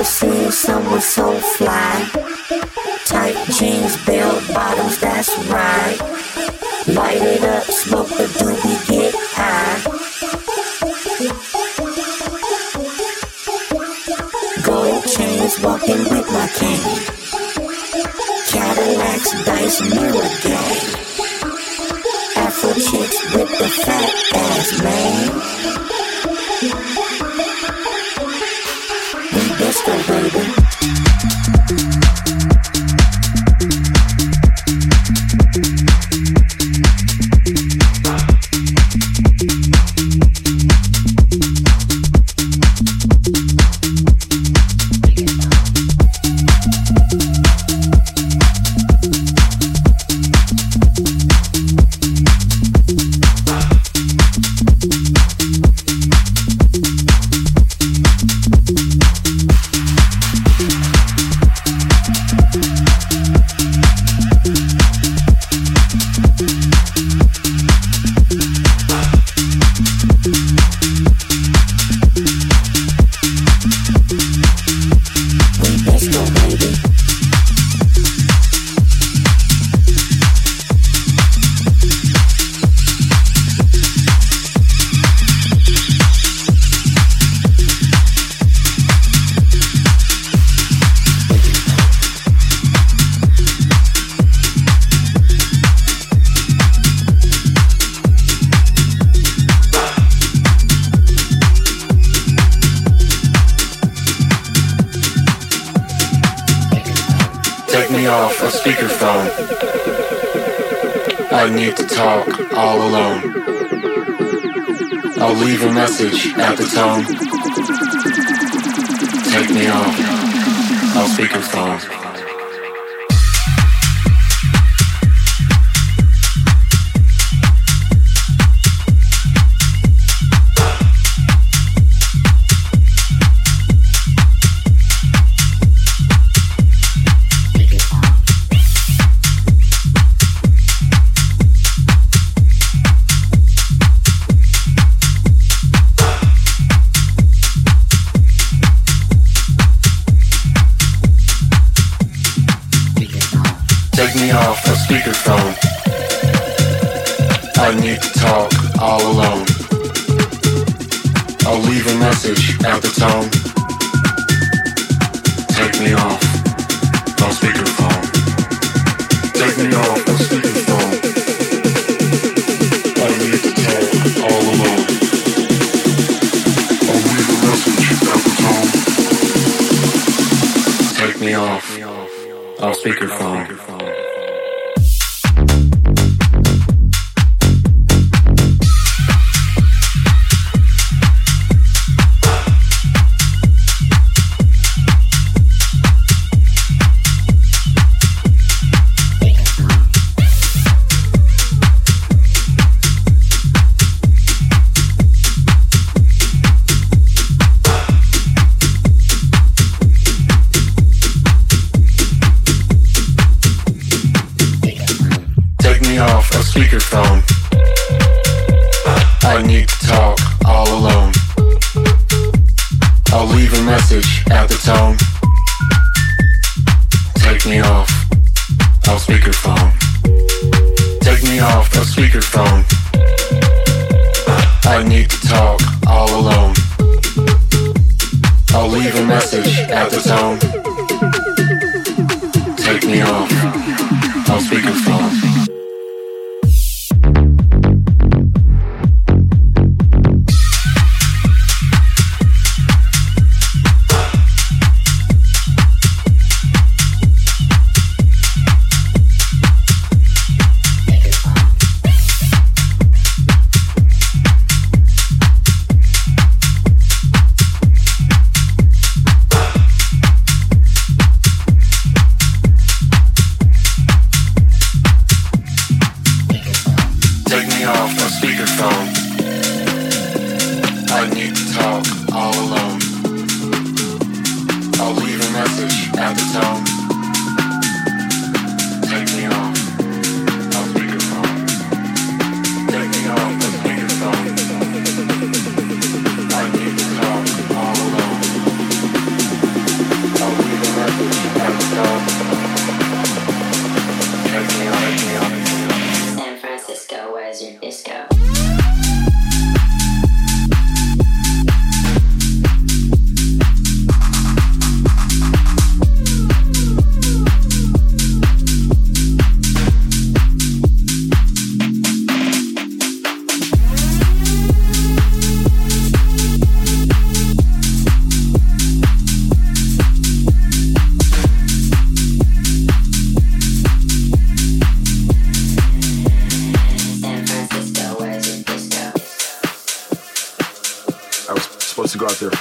ever seen someone so fly. Tight jeans, bell bottoms, that's right. Light it up, smoke a doobie, get high. Gold chains, walking with my cane. Cadillacs, dice, mirror game. Afro chicks with the fat ass, man. disco, baby.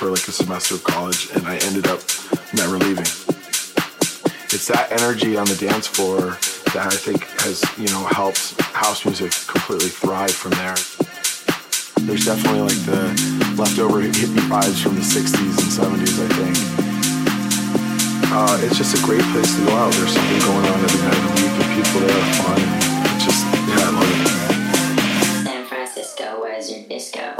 Like a semester of college, and I ended up never leaving. It's that energy on the dance floor that I think has, you know, helped house music completely thrive from there. There's definitely like the leftover hippie vibes from the 60s and 70s, I think. Uh, it's just a great place to go out. There's something going on every night of the week, and people there are fun. It's just, yeah, I love it. San Francisco, where's your disco?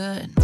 Good.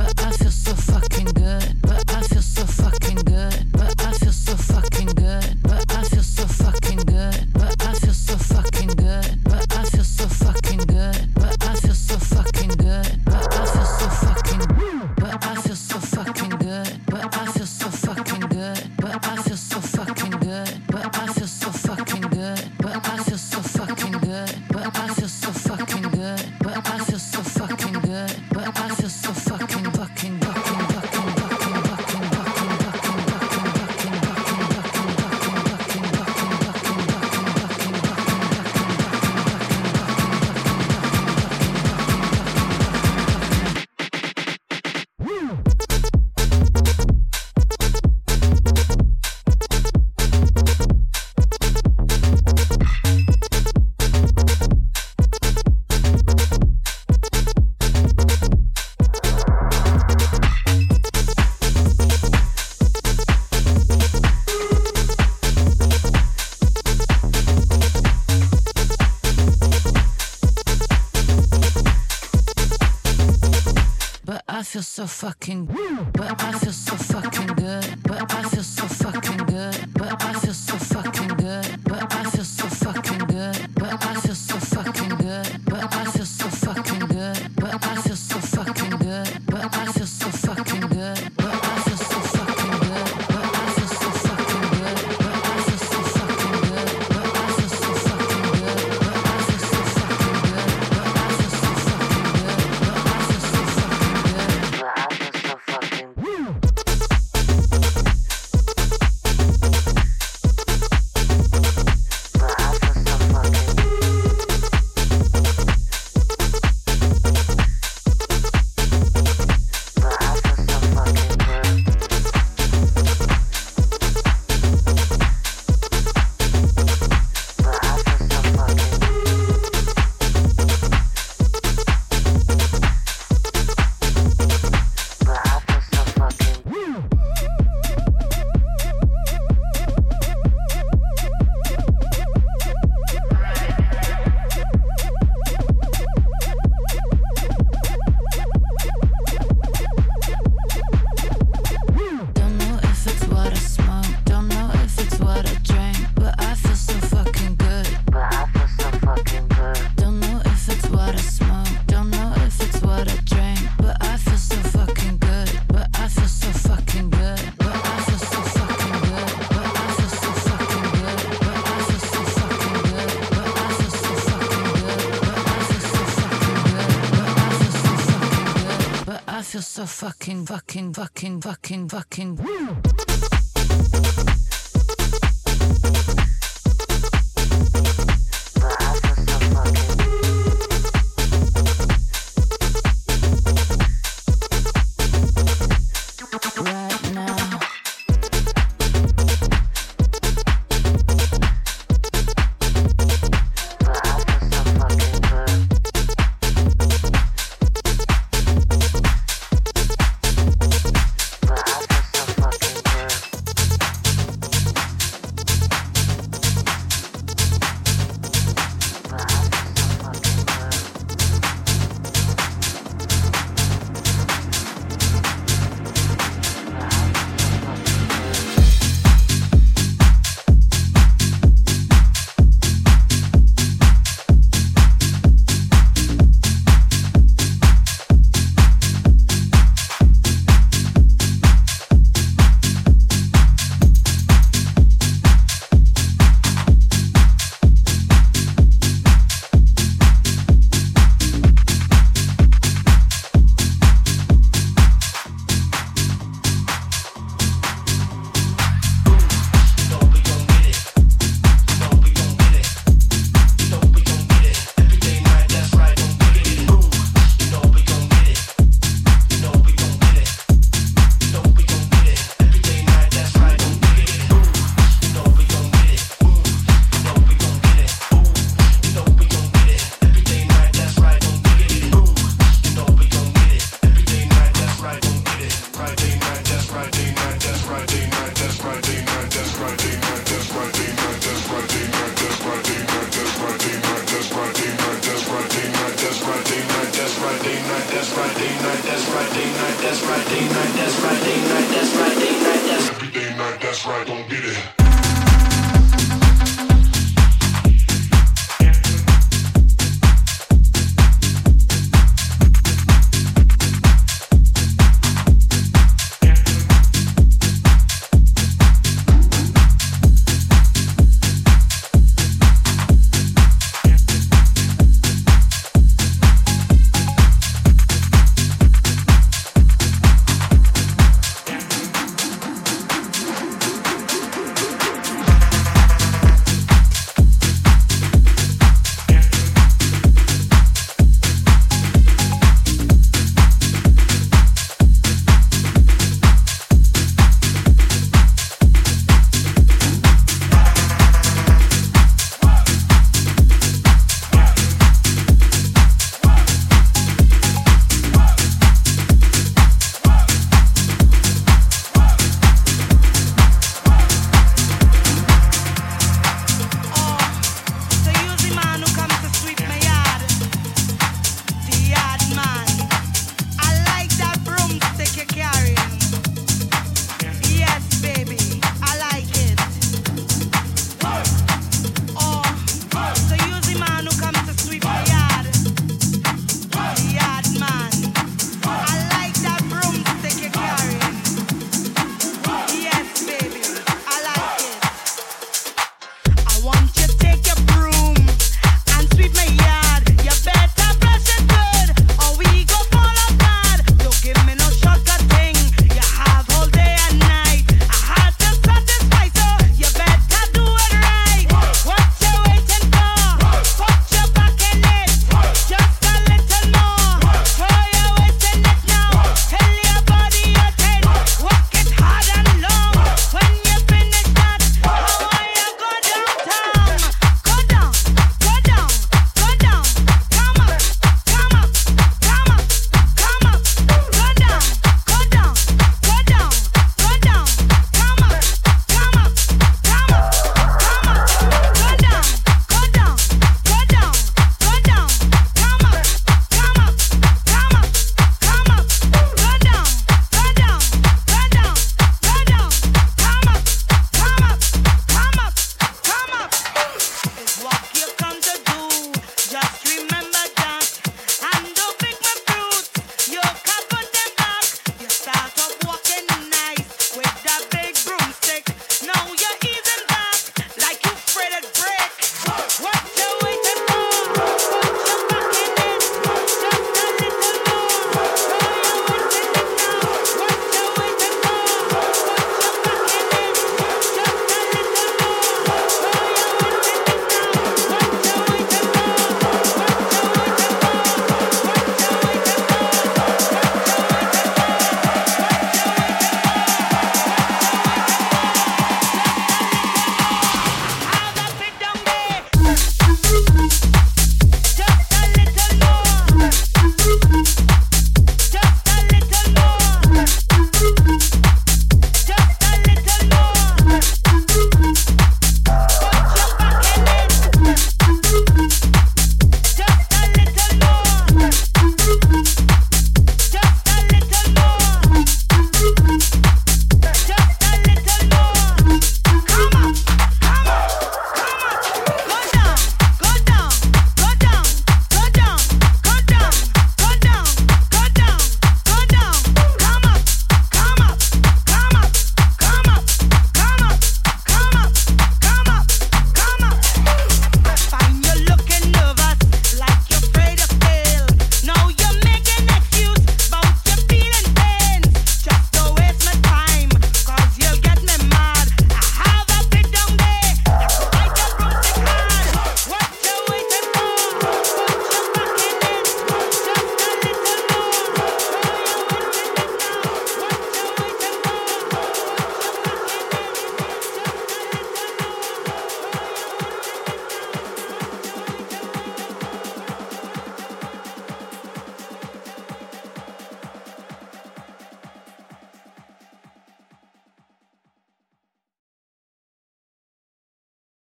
Fucking fucking fucking fucking